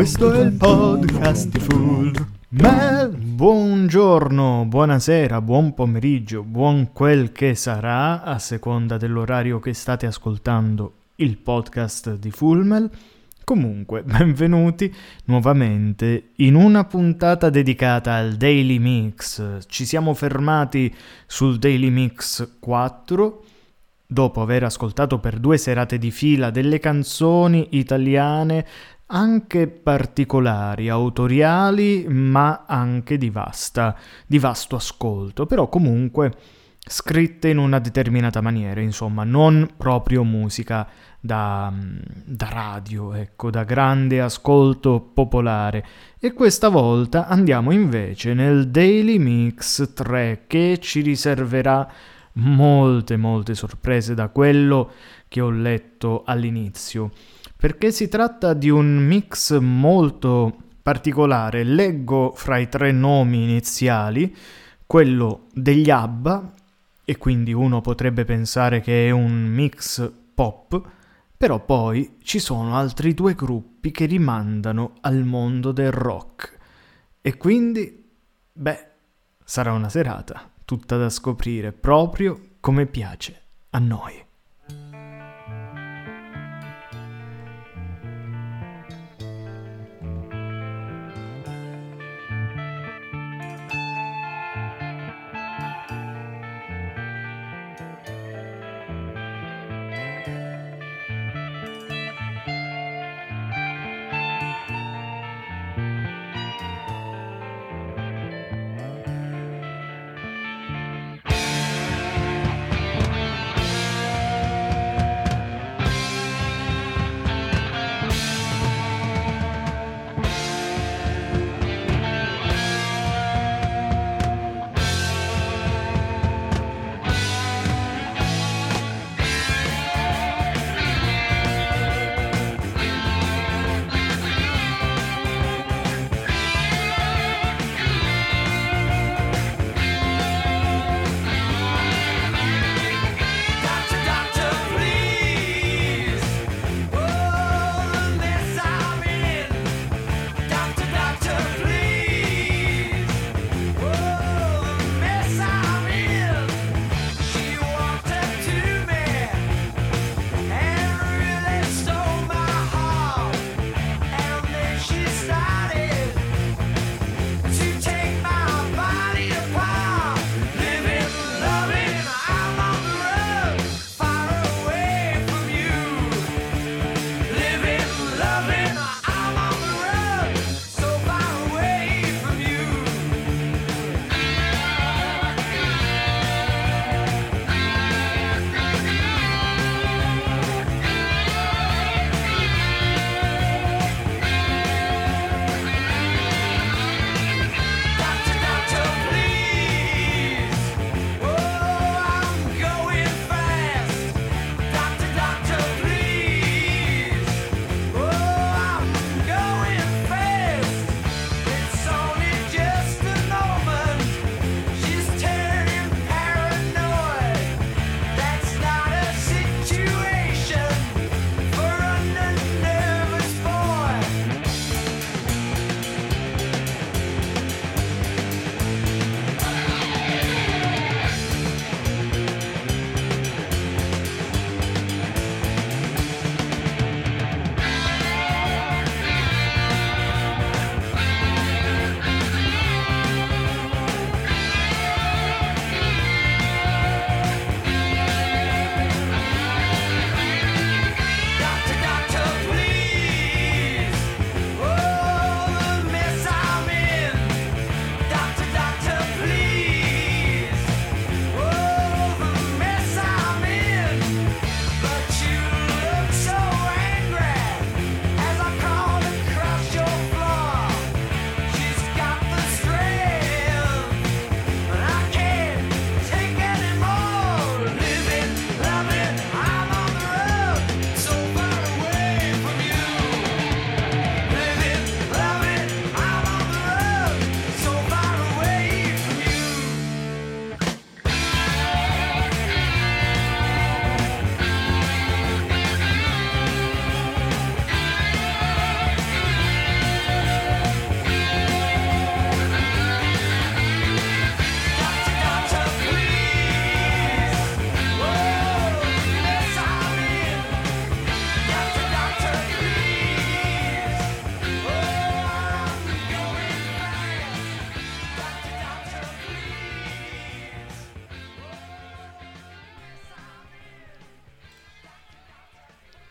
Questo è il podcast di Full Mel. Buongiorno, buonasera, buon pomeriggio, buon quel che sarà a seconda dell'orario che state ascoltando il podcast di Fullmel. Comunque, benvenuti nuovamente in una puntata dedicata al Daily Mix. Ci siamo fermati sul Daily Mix 4 dopo aver ascoltato per due serate di fila delle canzoni italiane anche particolari, autoriali, ma anche di, vasta, di vasto ascolto, però comunque scritte in una determinata maniera, insomma, non proprio musica da, da, radio, ecco, da grande ascolto popolare. E questa volta andiamo invece nel Daily Mix 3 che ci riserverà molte, molte sorprese da quello che ho letto all'inizio perché si tratta di un mix molto particolare. Leggo fra i tre nomi iniziali quello degli ABBA, e quindi uno potrebbe pensare che è un mix pop, però poi ci sono altri due gruppi che rimandano al mondo del rock. E quindi, beh, sarà una serata tutta da scoprire proprio come piace a noi.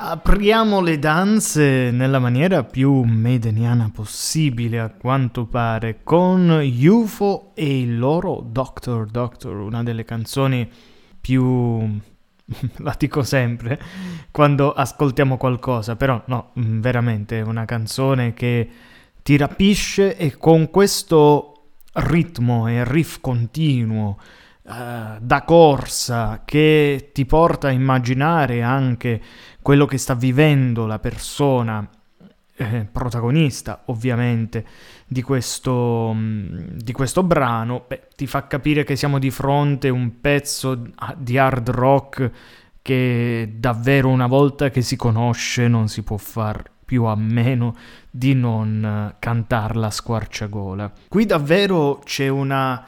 Apriamo le danze nella maniera più maideniana possibile, a quanto pare, con UFO e il loro Doctor Doctor, una delle canzoni più la dico sempre quando ascoltiamo qualcosa, però no, mm, veramente è una canzone che ti rapisce e con questo ritmo e riff continuo uh, da corsa che ti porta a immaginare anche quello che sta vivendo la persona eh, protagonista ovviamente di questo, mm, di questo brano, beh, ti fa capire che siamo di fronte a un pezzo di hard rock che davvero una volta che si conosce non si può far più a meno di non eh, cantarla a squarciagola. Qui davvero c'è una...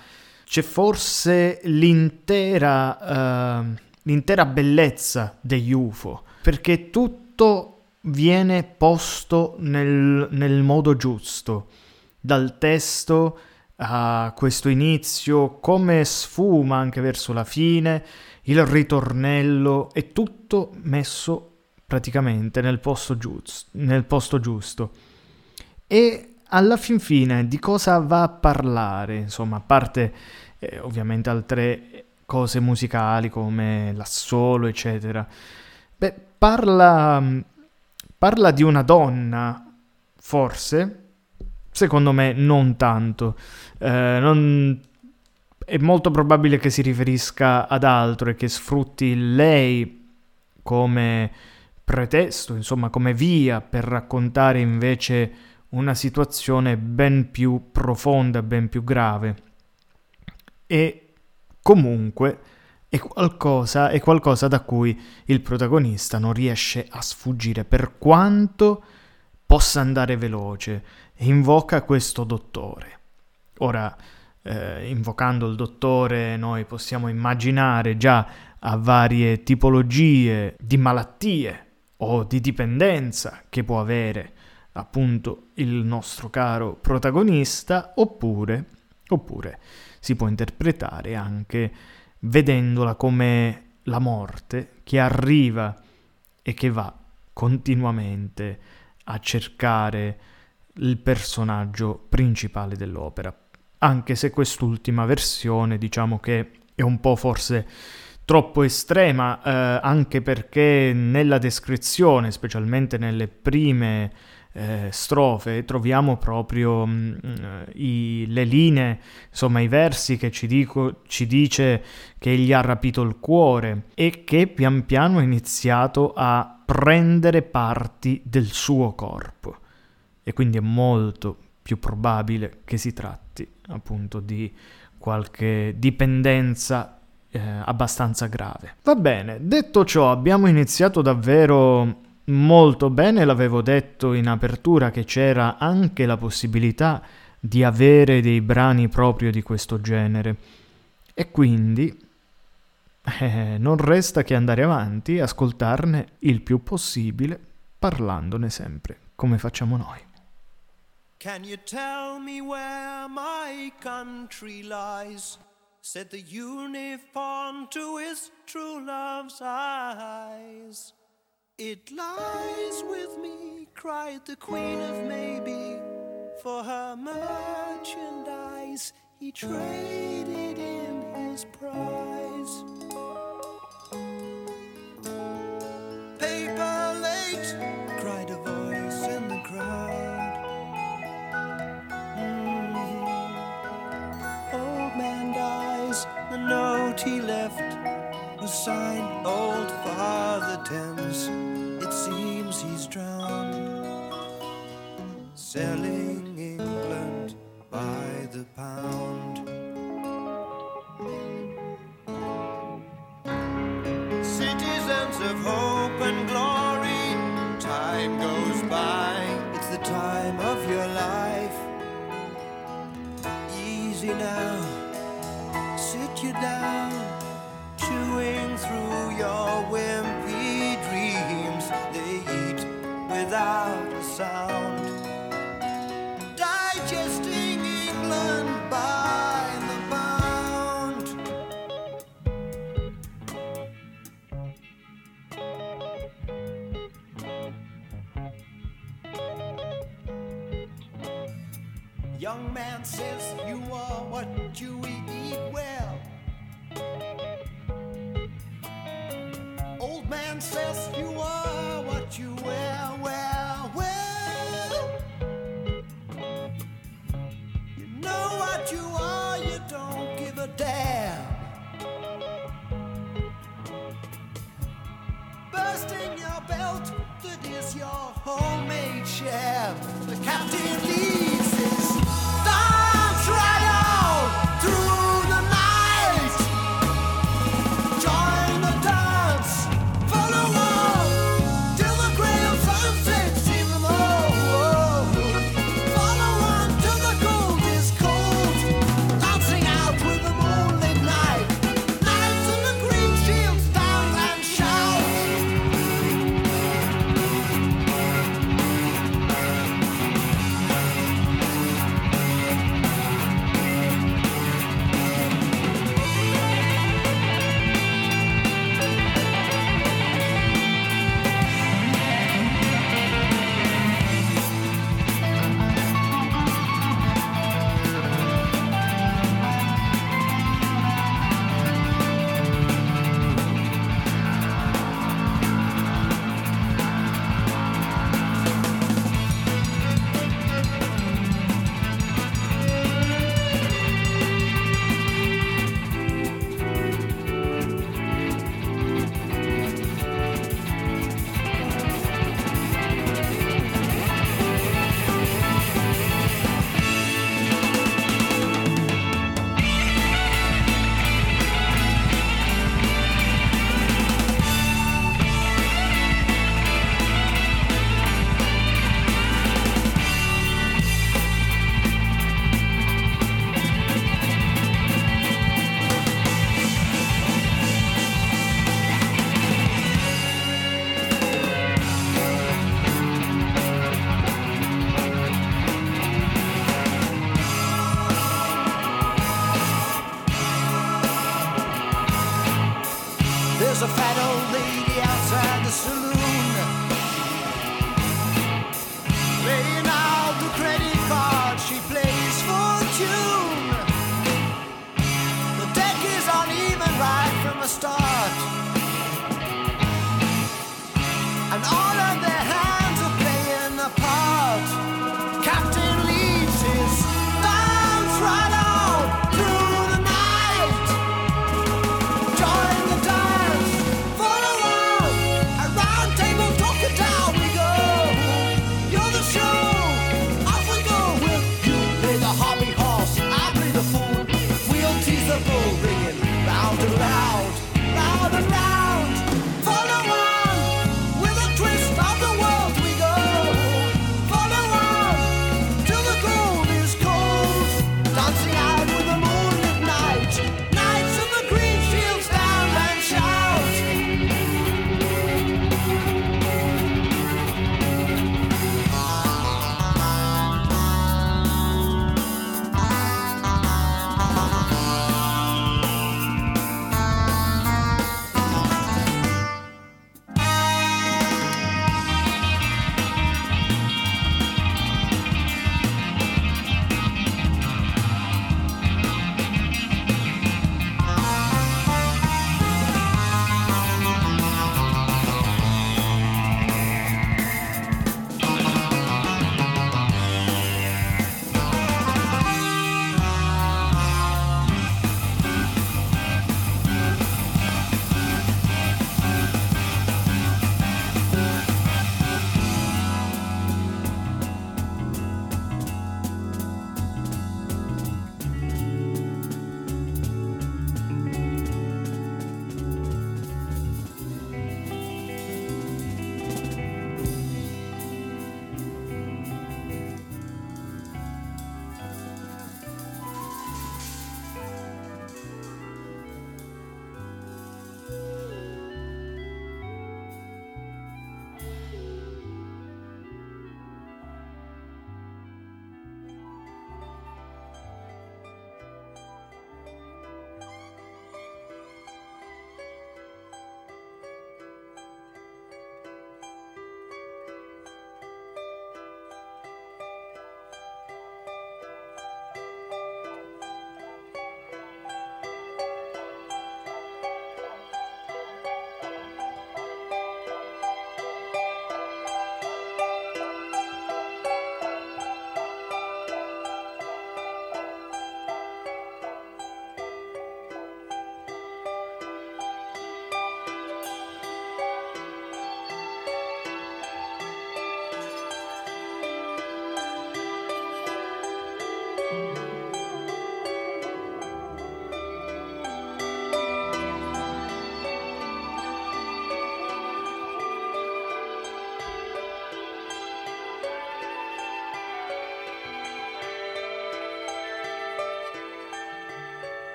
c'è forse l'intera, uh, l'intera bellezza degli UFO, perché tutto viene posto nel, nel modo giusto, dal testo a questo inizio, come sfuma anche verso la fine, il ritornello, è tutto messo praticamente nel posto, giusto, nel posto giusto. E alla fin fine di cosa va a parlare? Insomma, a parte eh, ovviamente altre cose musicali come l'assolo, eccetera. Beh, parla, parla di una donna, forse, secondo me non tanto. Eh, non è molto probabile che si riferisca ad altro e che sfrutti lei come pretesto, insomma come via per raccontare invece una situazione ben più profonda, ben più grave. E comunque è qualcosa, è qualcosa da cui il protagonista non riesce a sfuggire per quanto possa andare veloce e invoca questo dottore. Ora, eh, invocando il dottore noi possiamo immaginare già a varie tipologie di malattie o di dipendenza che può avere appunto il nostro caro protagonista oppure, oppure si può interpretare anche vedendola come la morte che arriva e che va continuamente a cercare il personaggio principale dell'opera. Anche se quest'ultima versione diciamo che è un po' forse troppo estrema, eh, anche perché nella descrizione, specialmente nelle prime eh, strofe, troviamo proprio mh, mm, i, le linee, insomma i versi che ci, dico, ci dice che gli ha rapito il cuore e che pian piano ha iniziato a prendere parti del suo corpo. E quindi è molto più probabile che si tratti appunto di qualche dipendenza eh, abbastanza grave. Va bene, detto ciò, abbiamo iniziato davvero molto bene, l'avevo detto in apertura che c'era anche la possibilità di avere dei brani proprio di questo genere. E quindi eh, non resta che andare avanti e ascoltarne il più possibile, parlandone sempre, come facciamo noi. Can you tell me where my country lies? Said the uniform to his true love's eyes. It lies with me, cried the Queen of Maybe. For her merchandise, he traded in his prize. Paper late, cried a voice in the crowd. Mm-hmm. Old man dies, the note he left signed Old Father Thames. It seems he's drowned, selling England by the pound. Citizens of hope and glory, time goes by. It's the time of your life. Easy now sit you down, through your wimpy dreams. They eat without a sound. Digesting England by the pound. Young man says you are what you eat.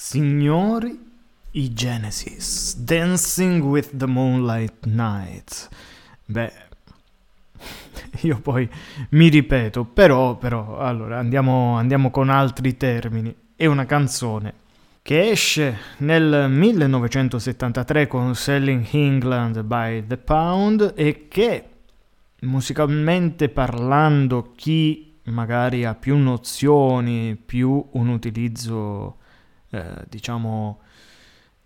Signori, i Genesis, Dancing with the Moonlight Night. Beh, io poi mi ripeto, però, però, allora andiamo, andiamo con altri termini. È una canzone che esce nel 1973 con Selling England by the Pound e che musicalmente parlando chi magari ha più nozioni, più un utilizzo eh, diciamo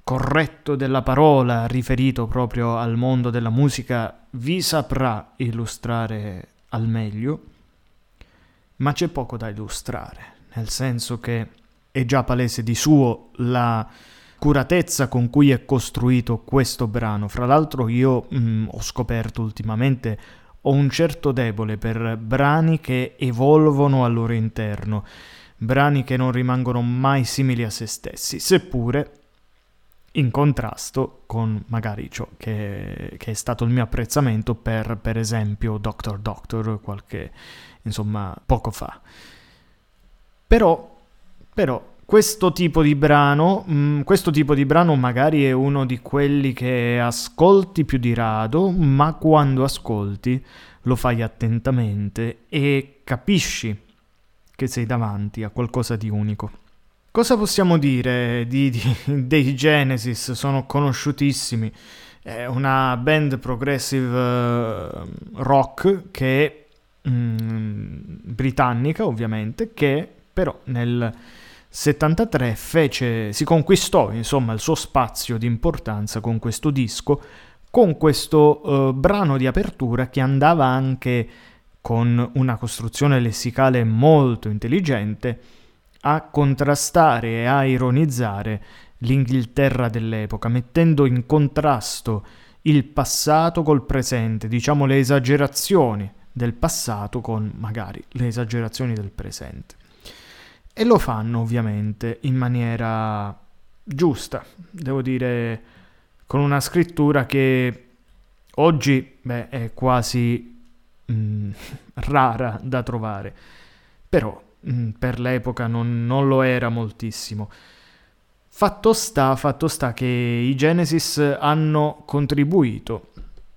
corretto della parola riferito proprio al mondo della musica vi saprà illustrare al meglio, ma c'è poco da illustrare, nel senso che è già palese di suo la curatezza con cui è costruito questo brano. Fra l'altro io mh, mm, ho scoperto ultimamente ho un certo debole per brani che evolvono al loro interno, brani che non rimangono mai simili a se stessi, seppure in contrasto con magari ciò che, che, è stato il mio apprezzamento per, per esempio, Doctor Doctor qualche, insomma, poco fa. Però, però questo tipo di brano, mh, mm, questo tipo di brano magari è uno di quelli che ascolti più di rado, ma quando ascolti lo fai attentamente e capisci che sei davanti a qualcosa di unico. Cosa possiamo dire di, di, dei Genesis? Sono conosciutissimi. È una band progressive uh, rock che mm, britannica, ovviamente, che però nel 73 fece, si conquistò insomma il suo spazio di importanza con questo disco, con questo uh, brano di apertura che andava anche con una costruzione lessicale molto intelligente a contrastare e a ironizzare l'Inghilterra dell'epoca, mettendo in contrasto il passato col presente, diciamo le esagerazioni del passato con magari le esagerazioni del presente. E lo fanno ovviamente in maniera giusta, devo dire, con una scrittura che oggi beh, è quasi mh, mm, rara da trovare, però Mm, per l'epoca non, non, lo era moltissimo. Fatto sta, fatto sta che i Genesis hanno contribuito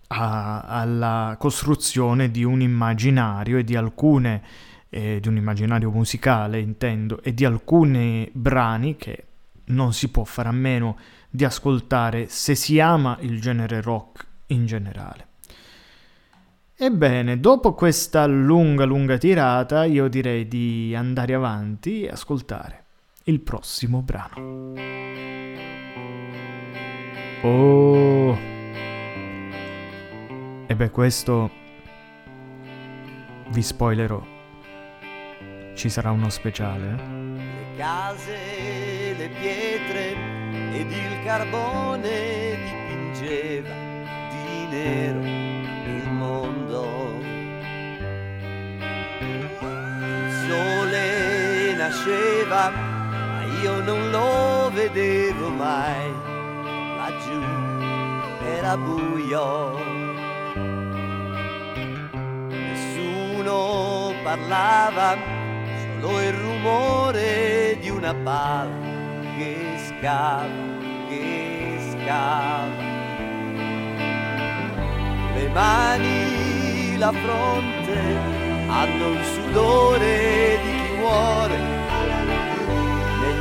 a, alla costruzione di un immaginario e di alcune, eh, di un immaginario musicale intendo, e di alcuni brani che non si può fare a meno di ascoltare se si ama il genere rock in generale. Ebbene, dopo questa lunga, lunga tirata, io direi di andare avanti e ascoltare il prossimo brano. Oh! E beh, questo vi spoilerò. Ci sarà uno speciale. Eh? Le case, le pietre ed il carbone dipingeva di nero nasceva, ma io non lo vedevo mai. Laggiù era buio. Nessuno parlava, solo il rumore di una pala che scava, che scava le mani, la fronte hanno il sudore di chi muore,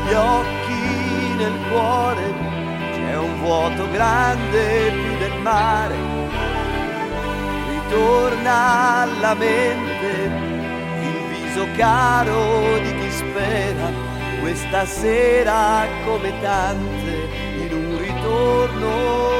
negli occhi, nel cuore c'è un vuoto grande più del mare, ritorna alla mente il viso caro di chi spera questa sera come tante in un ritorno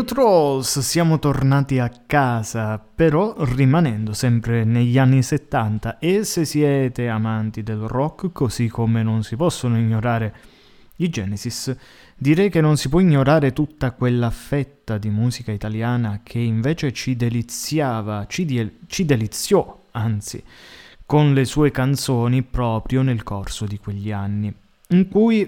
New Trolls, siamo tornati a casa, però rimanendo sempre negli anni 70 e se siete amanti del rock, così come non si possono ignorare i Genesis, direi che non si può ignorare tutta quella fetta di musica italiana che invece ci deliziava, ci, die- ci deliziò, anzi, con le sue canzoni proprio nel corso di quegli anni, in cui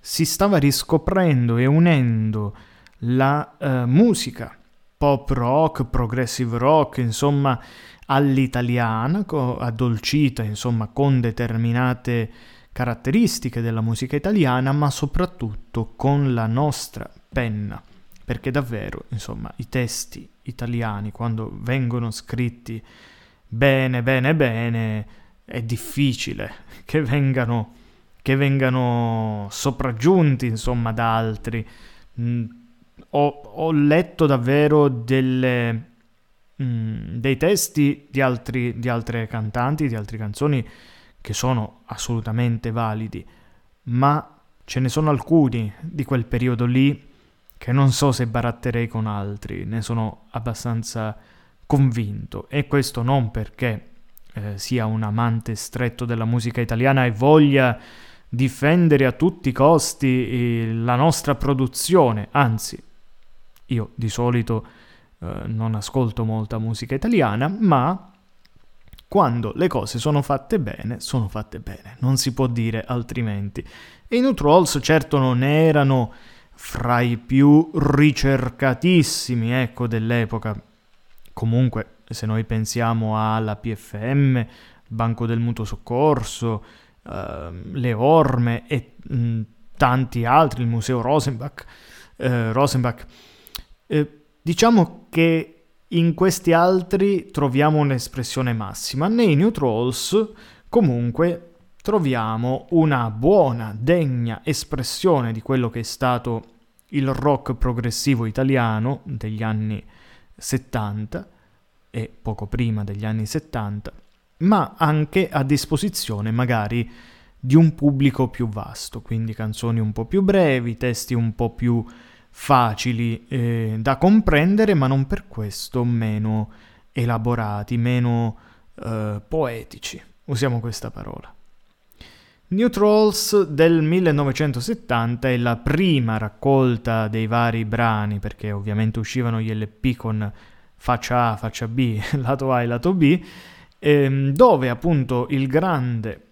si stava riscoprendo e unendo la eh, musica pop rock, progressive rock, insomma all'italiana, co- addolcita, insomma con determinate caratteristiche della musica italiana, ma soprattutto con la nostra penna, perché davvero, insomma, i testi italiani quando vengono scritti bene, bene, bene, è difficile che vengano, che vengano sopraggiunti, insomma, da altri. Ho, ho letto davvero delle, mm, dei testi di, altri, di altre cantanti, di altre canzoni che sono assolutamente validi, ma ce ne sono alcuni di quel periodo lì che non so se baratterei con altri, ne sono abbastanza convinto. E questo non perché eh, sia un amante stretto della musica italiana e voglia difendere a tutti i costi eh, la nostra produzione, anzi io di solito eh, non ascolto molta musica italiana, ma quando le cose sono fatte bene, sono fatte bene, non si può dire altrimenti. E i Nutrolls certo non erano fra i più ricercatissimi, ecco, dell'epoca. Comunque, se noi pensiamo alla PFM, Banco del Mutuo Soccorso, eh, le Orme e mh, tanti altri, il Museo Rosenbach, eh, Rosenbach eh, diciamo che in questi altri troviamo un'espressione massima. Nei New Trolls comunque troviamo una buona, degna espressione di quello che è stato il rock progressivo italiano degli anni 70 e poco prima degli anni 70, ma anche a disposizione magari di un pubblico più vasto, quindi canzoni un po' più brevi, testi un po' più facili eh, da comprendere, ma non per questo meno elaborati, meno eh, poetici. Usiamo questa parola. New Trolls del 1970 è la prima raccolta dei vari brani, perché ovviamente uscivano gli LP con faccia A, faccia B, lato A e lato B, ehm, dove appunto il grande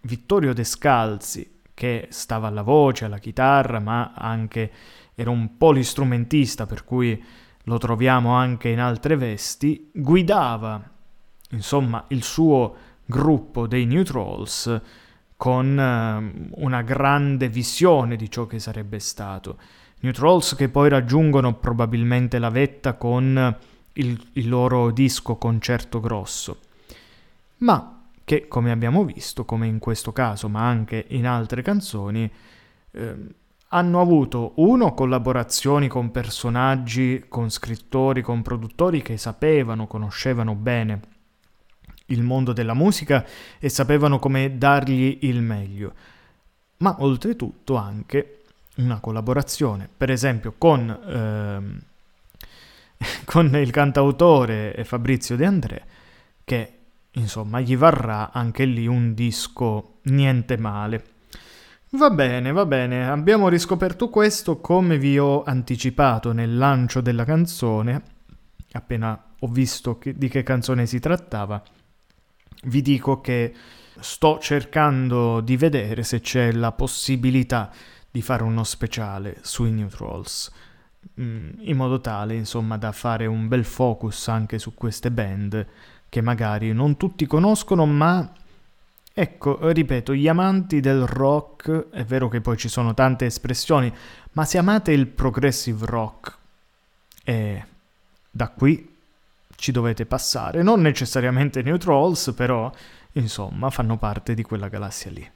Vittorio Descalzi, che stava alla voce, alla chitarra, ma anche era un polistrumentista per cui lo troviamo anche in altre vesti, guidava insomma il suo gruppo dei New Trolls con eh, una grande visione di ciò che sarebbe stato. New Trolls che poi raggiungono probabilmente la vetta con il, il loro disco Concerto Grosso, ma che come abbiamo visto, come in questo caso, ma anche in altre canzoni, eh, hanno avuto uno collaborazioni con personaggi, con scrittori, con produttori che sapevano, conoscevano bene il mondo della musica e sapevano come dargli il meglio, ma oltretutto anche una collaborazione, per esempio con, ehm, con il cantautore Fabrizio De André, che insomma gli varrà anche lì un disco niente male. Va bene, va bene, abbiamo riscoperto questo come vi ho anticipato nel lancio della canzone, appena ho visto che, di che canzone si trattava, vi dico che sto cercando di vedere se c'è la possibilità di fare uno speciale sui New Trolls, mm, in modo tale insomma da fare un bel focus anche su queste band che magari non tutti conoscono ma Ecco, ripeto, gli amanti del rock, è vero che poi ci sono tante espressioni, ma se amate il progressive rock, eh, da qui ci dovete passare. Non necessariamente New Trolls, però, insomma, fanno parte di quella galassia lì.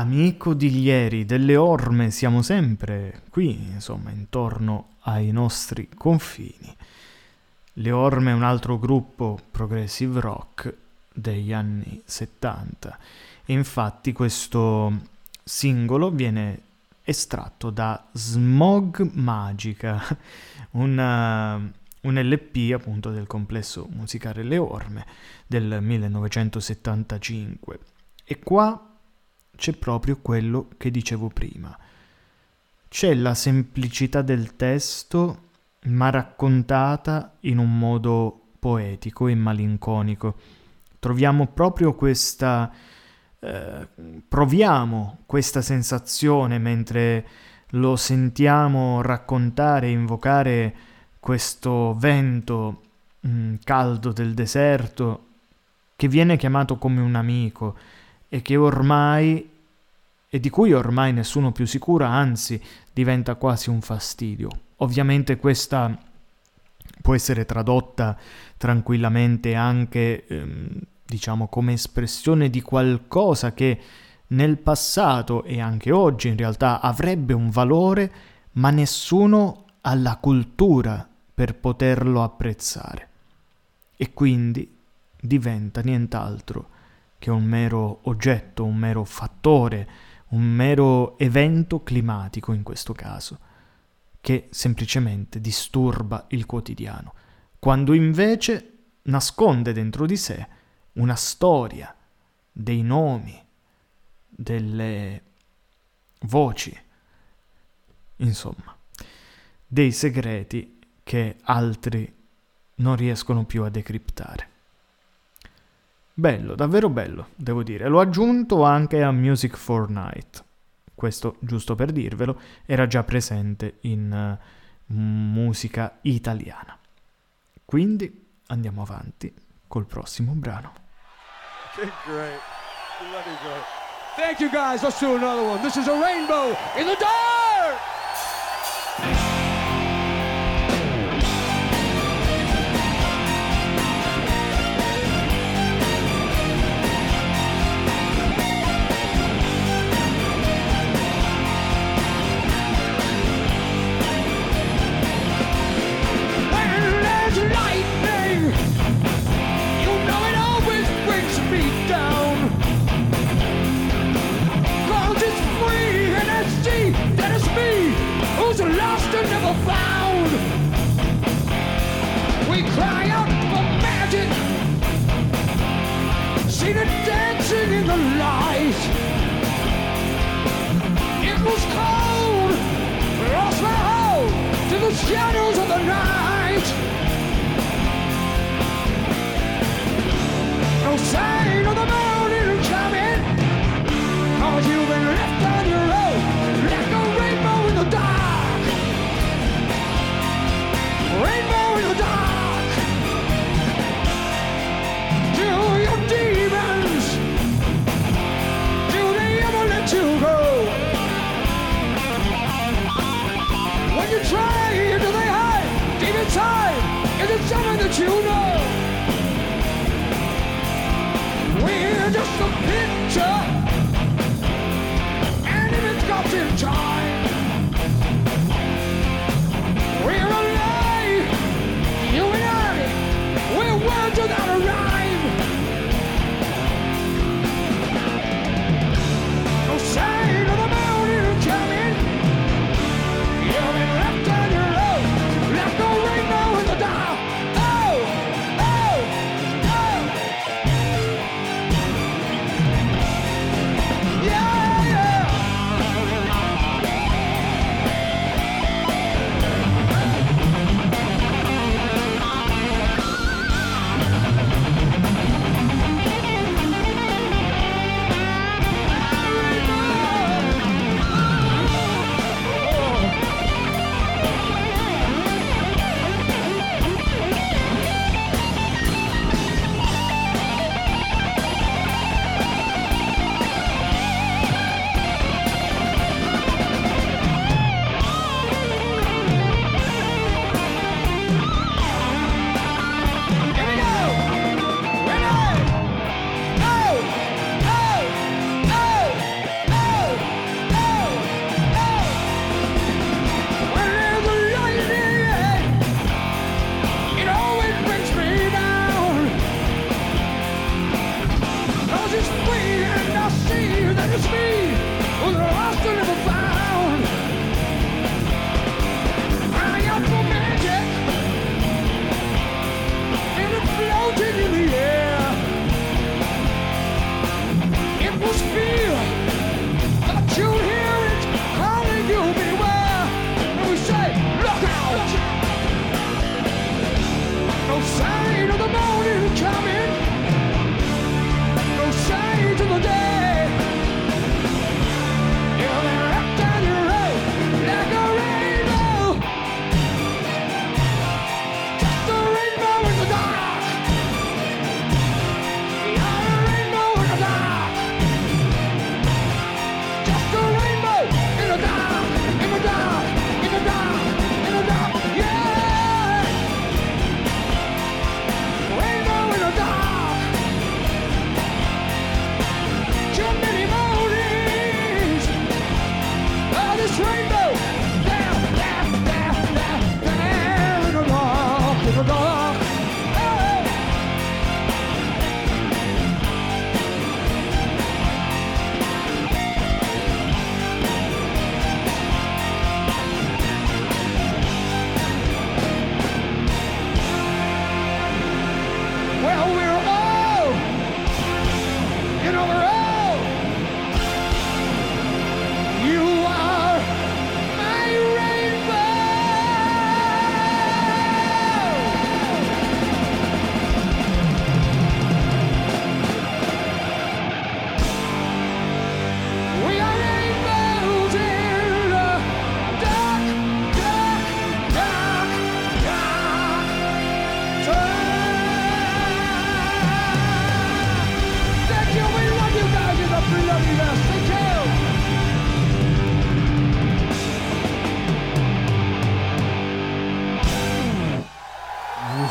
Amico di ieri delle orme, siamo sempre qui, insomma, intorno ai nostri confini. Le Orme è un altro gruppo progressive rock degli anni 70 e infatti questo singolo viene estratto da Smog Magica, una, un LP appunto del complesso musicale Le Orme del 1975 e qua c'è proprio quello che dicevo prima. C'è la semplicità del testo, ma raccontata in un modo poetico e malinconico. Troviamo proprio questa... Eh, proviamo questa sensazione mentre lo sentiamo raccontare invocare questo vento mh, mm, caldo del deserto che viene chiamato come un amico e che ormai e di cui ormai nessuno più sicura, anzi diventa quasi un fastidio. Ovviamente questa può essere tradotta tranquillamente anche, ehm, diciamo, come espressione di qualcosa che nel passato e anche oggi in realtà avrebbe un valore, ma nessuno ha la cultura per poterlo apprezzare. E quindi diventa nient'altro che un mero oggetto, un mero fattore, un mero evento climatico in questo caso, che semplicemente disturba il quotidiano, quando invece nasconde dentro di sé una storia, dei nomi, delle voci, insomma, dei segreti che altri non riescono più a decriptare. Bello, davvero bello, devo dire. L'ho aggiunto anche a Music for Night. Questo, giusto per dirvelo, era già presente in uh, musica italiana. Quindi andiamo avanti col prossimo brano. Great. Thank you guys. Let's do another one. This is a rainbow in the dark.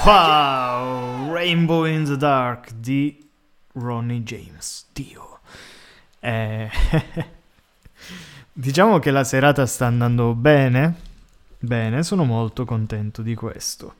Wow! Rainbow in the Dark di Ronnie James. Dio. Eh, diciamo che la serata sta andando bene. Bene, sono molto contento di questo.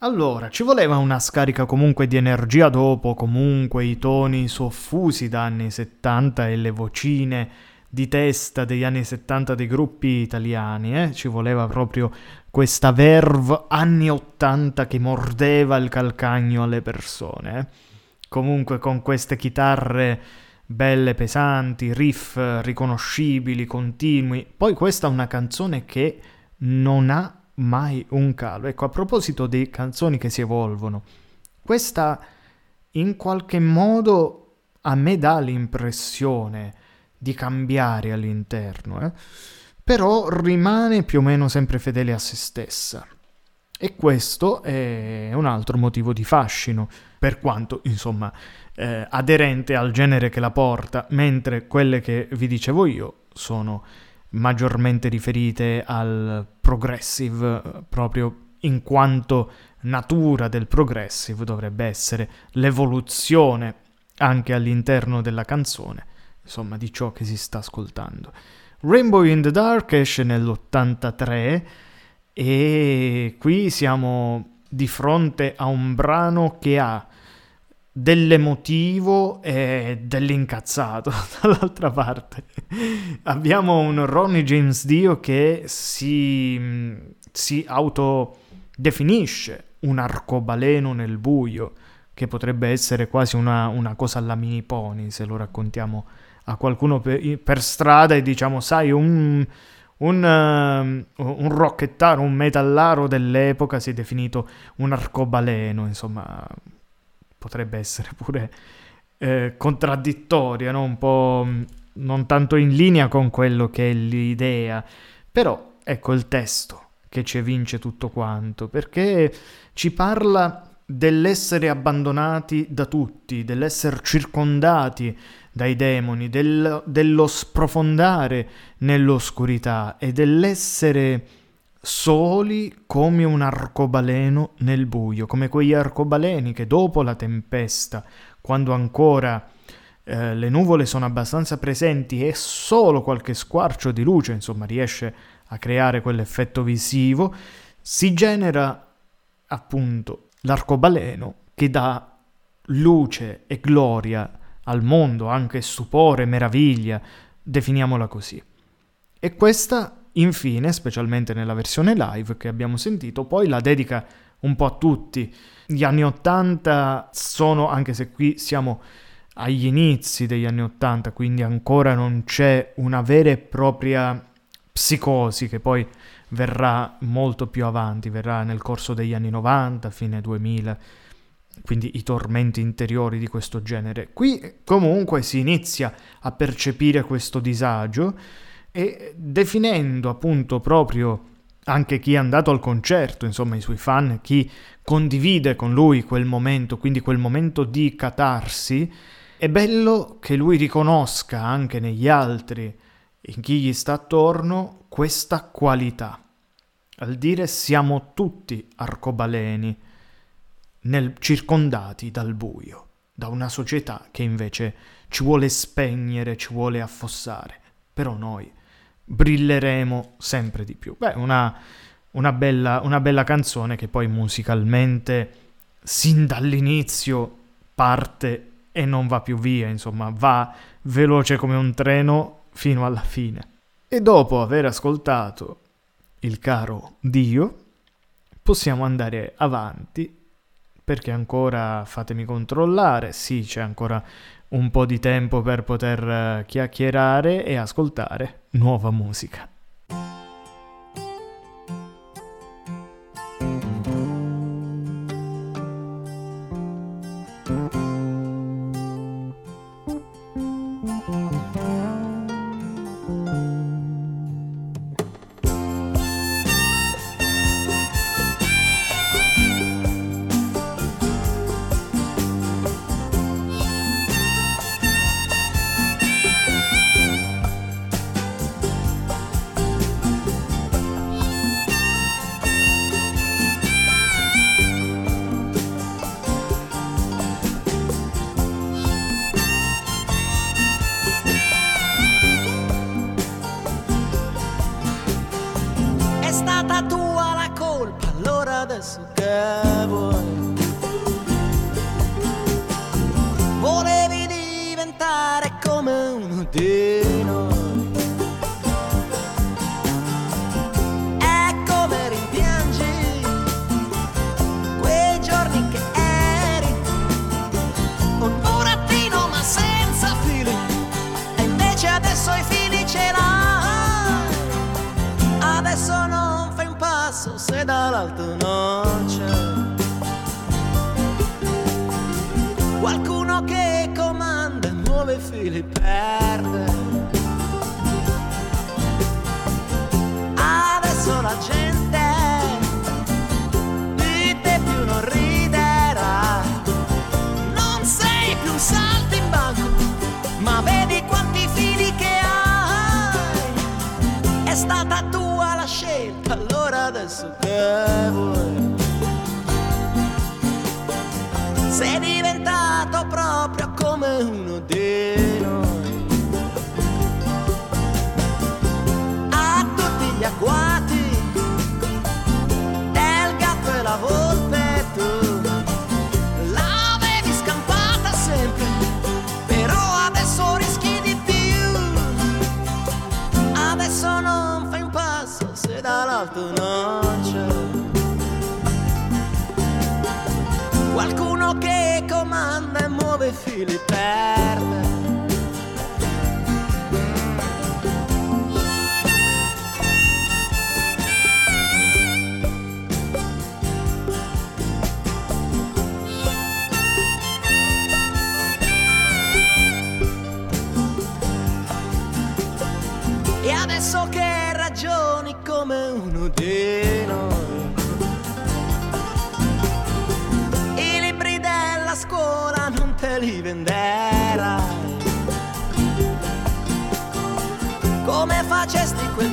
Allora, ci voleva una scarica comunque di energia dopo, comunque i toni soffusi da anni 70 e le vocine di testa degli anni 70 dei gruppi italiani, eh? Ci voleva proprio questa verve anni 80 che mordeva il calcagno alle persone, eh? Comunque con queste chitarre belle pesanti, riff riconoscibili, continui. Poi questa è una canzone che non ha mai un calo. Ecco, a proposito di canzoni che si evolvono, questa in qualche modo a me dà l'impressione di cambiare all'interno, eh? però rimane più o meno sempre fedele a se stessa. E questo è un altro motivo di fascino, per quanto, insomma, eh, aderente al genere che la porta, mentre quelle che vi dicevo io sono maggiormente riferite al progressive, proprio in quanto natura del progressive dovrebbe essere l'evoluzione anche all'interno della canzone, insomma, di ciò che si sta ascoltando. Rainbow in the Dark esce nell'83 e qui siamo di fronte a un brano che ha dell'emotivo e dell'incazzato dall'altra parte. Abbiamo un Ronnie James Dio che si, si autodefinisce un arcobaleno nel buio, che potrebbe essere quasi una, una cosa alla mini pony se lo raccontiamo a qualcuno per, per strada e diciamo, sai, un, un, uh, un rockettaro, un metallaro dell'epoca si è definito un arcobaleno, insomma, potrebbe essere pure eh, contraddittoria, no? un po' non tanto in linea con quello che è l'idea, però ecco il testo che ci evince tutto quanto, perché ci parla dell'essere abbandonati da tutti, dell'essere circondati dai demoni, del- dello sprofondare nell'oscurità e dell'essere soli come un arcobaleno nel buio, come quegli arcobaleni che dopo la tempesta, quando ancora eh, le nuvole sono abbastanza presenti e solo qualche squarcio di luce, insomma, riesce a creare quell'effetto visivo, si genera appunto l'arcobaleno che dà luce e gloria al mondo, anche stupore, meraviglia, definiamola così. E questa, infine, specialmente nella versione live che abbiamo sentito, poi la dedica un po' a tutti. Gli anni Ottanta sono, anche se qui siamo agli inizi degli anni Ottanta, quindi ancora non c'è una vera e propria psicosi che poi verrà molto più avanti, verrà nel corso degli anni 90, fine 2000, quindi i tormenti interiori di questo genere. Qui comunque si inizia a percepire questo disagio e definendo appunto proprio anche chi è andato al concerto, insomma i suoi fan, chi condivide con lui quel momento, quindi quel momento di catarsi, è bello che lui riconosca anche negli altri, in chi gli sta attorno, questa qualità. Al dire siamo tutti arcobaleni, nel, circondati dal buio, da una società che invece ci vuole spegnere, ci vuole affossare. Però noi brilleremo sempre di più. Beh, una, una, bella, una bella canzone che poi musicalmente, sin dall'inizio, parte e non va più via, insomma, va veloce come un treno fino alla fine. E dopo aver ascoltato il caro Dio, possiamo andare avanti perché ancora fatemi controllare, sì, c'è ancora un po' di tempo per poter eh, chiacchierare e ascoltare nuova musica. Said we feel it bad.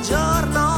Che sei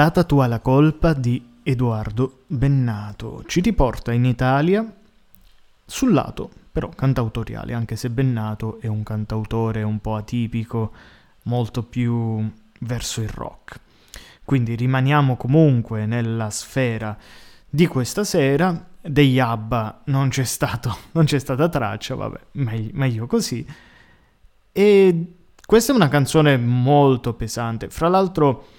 stata tua la colpa di Edoardo Bennato. Ci riporta in Italia sul lato però cantautoriale, anche se Bennato è un cantautore un po' atipico, molto più verso il rock. Quindi rimaniamo comunque nella sfera di questa sera. Degli ABBA non c'è, stato, non c'è stata traccia, vabbè, meglio, meglio così. E questa è una canzone molto pesante. Fra l'altro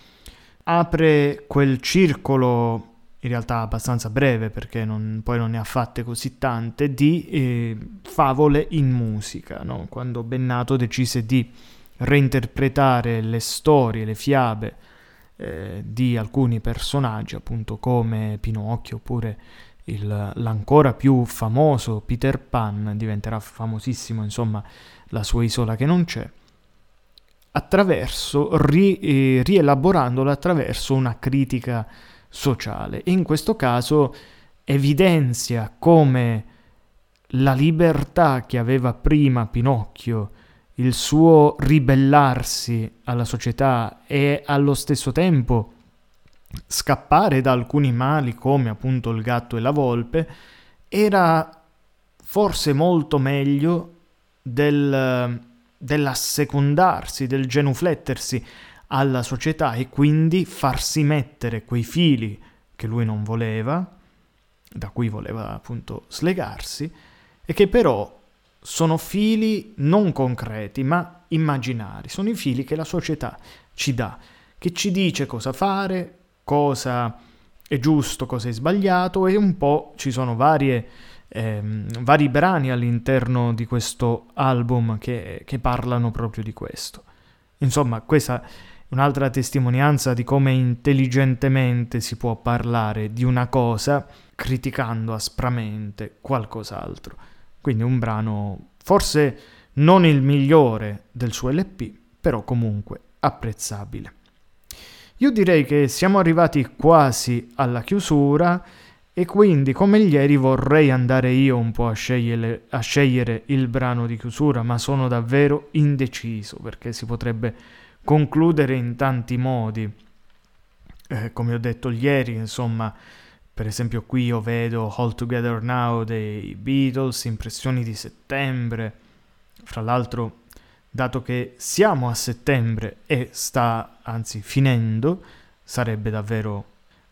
apre quel circolo, in realtà abbastanza breve perché non, poi non ne ha fatte così tante, di eh, favole in musica. No? Quando Bennato decise di reinterpretare le storie, le fiabe eh, di alcuni personaggi, appunto come Pinocchio oppure il, l'ancora più famoso Peter Pan, diventerà famosissimo insomma la sua isola che non c'è, attraverso, ri, eh, rielaborandolo attraverso una critica sociale. In questo caso evidenzia come la libertà che aveva prima Pinocchio, il suo ribellarsi alla società e allo stesso tempo scappare da alcuni mali come appunto il gatto e la volpe, era forse molto meglio del, dell'assecondarsi, del genuflettersi alla società e quindi farsi mettere quei fili che lui non voleva, da cui voleva appunto slegarsi, e che però sono fili non concreti ma immaginari, sono i fili che la società ci dà, che ci dice cosa fare, cosa è giusto, cosa è sbagliato e un po' ci sono varie ehm, vari brani all'interno di questo album che, che parlano proprio di questo. Insomma, questa è un'altra testimonianza di come intelligentemente si può parlare di una cosa criticando aspramente qualcos'altro. Quindi un brano forse non il migliore del suo LP, però comunque apprezzabile. Io direi che siamo arrivati quasi alla chiusura e quindi come ieri vorrei andare io un po' a scegliere, a scegliere il brano di chiusura, ma sono davvero indeciso perché si potrebbe concludere in tanti modi. Eh, come ho detto ieri, insomma, per esempio qui io vedo All Together Now dei Beatles, impressioni di settembre. Fra l'altro, dato che siamo a settembre e sta anzi finendo, sarebbe davvero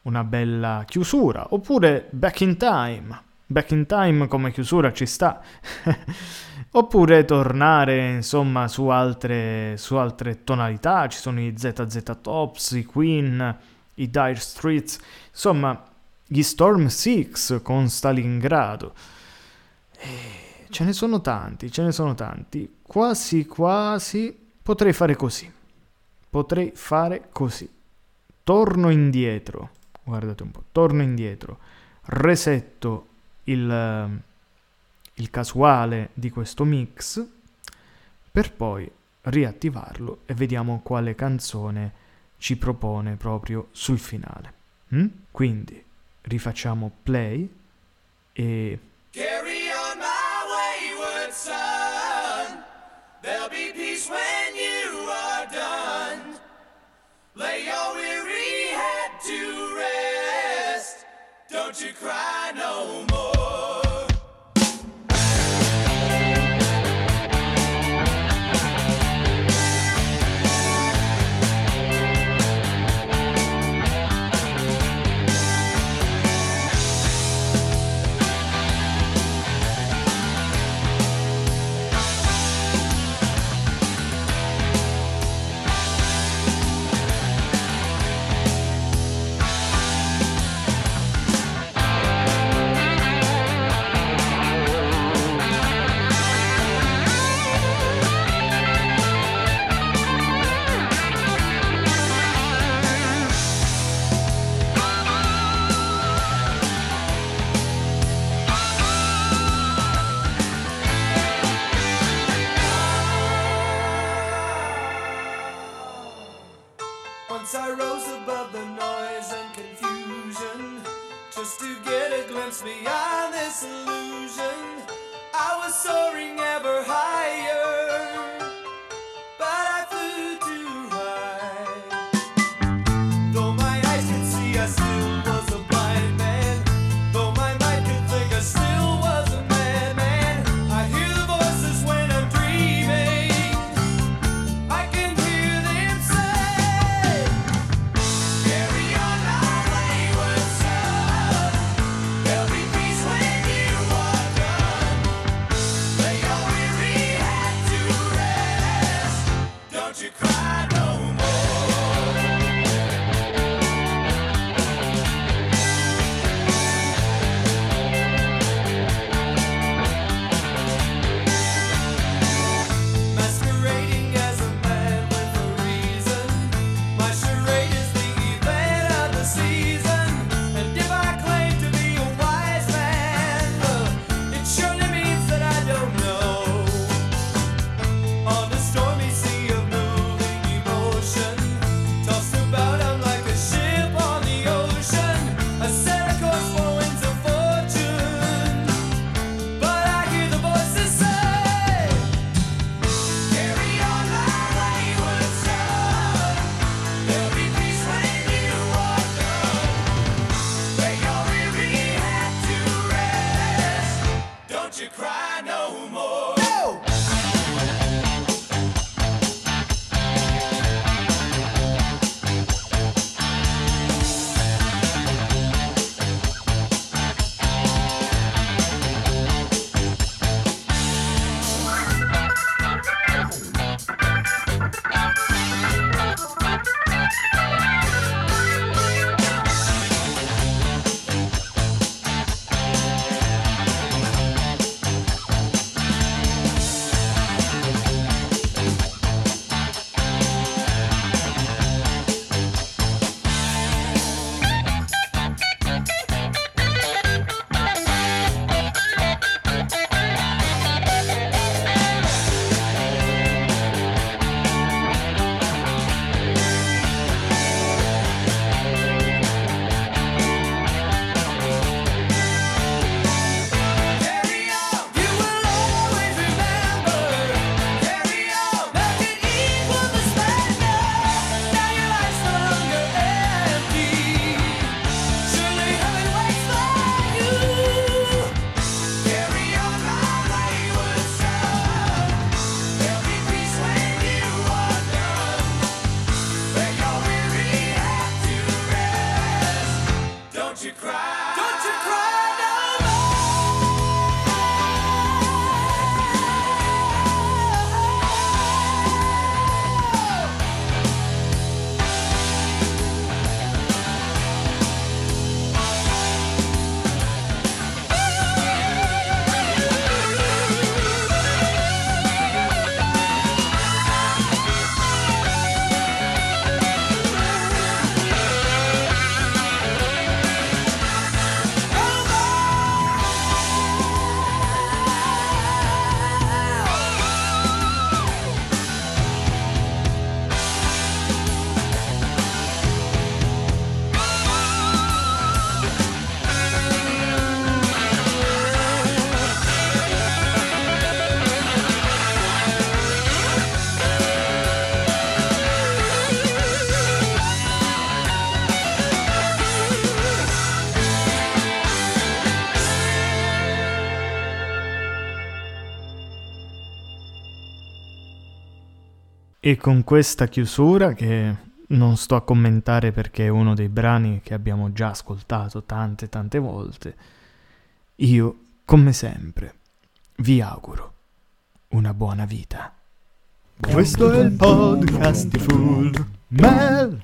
una bella chiusura, oppure Back in Time. Back in Time come chiusura ci sta. oppure tornare insomma su altre, su altre tonalità, ci sono i ZZ Tops, i Queen, i Dire Streets, insomma gli Storm Six con Stalingrado. E ce ne sono tanti, ce ne sono tanti. Quasi quasi potrei fare così. Potrei fare così. Torno indietro guardate un po', torno indietro, resetto il, il casuale di questo mix per poi riattivarlo e vediamo quale canzone ci propone proprio sul finale. Mm? Quindi rifacciamo play e... Carry on my wayward son. There'll be peace when you are done. Lay your Don't you cry no more. E con questa chiusura, che non sto a commentare perché è uno dei brani che abbiamo già ascoltato tante tante volte, io, come sempre, vi auguro una buona vita. Questo è il podcast di Full Mel.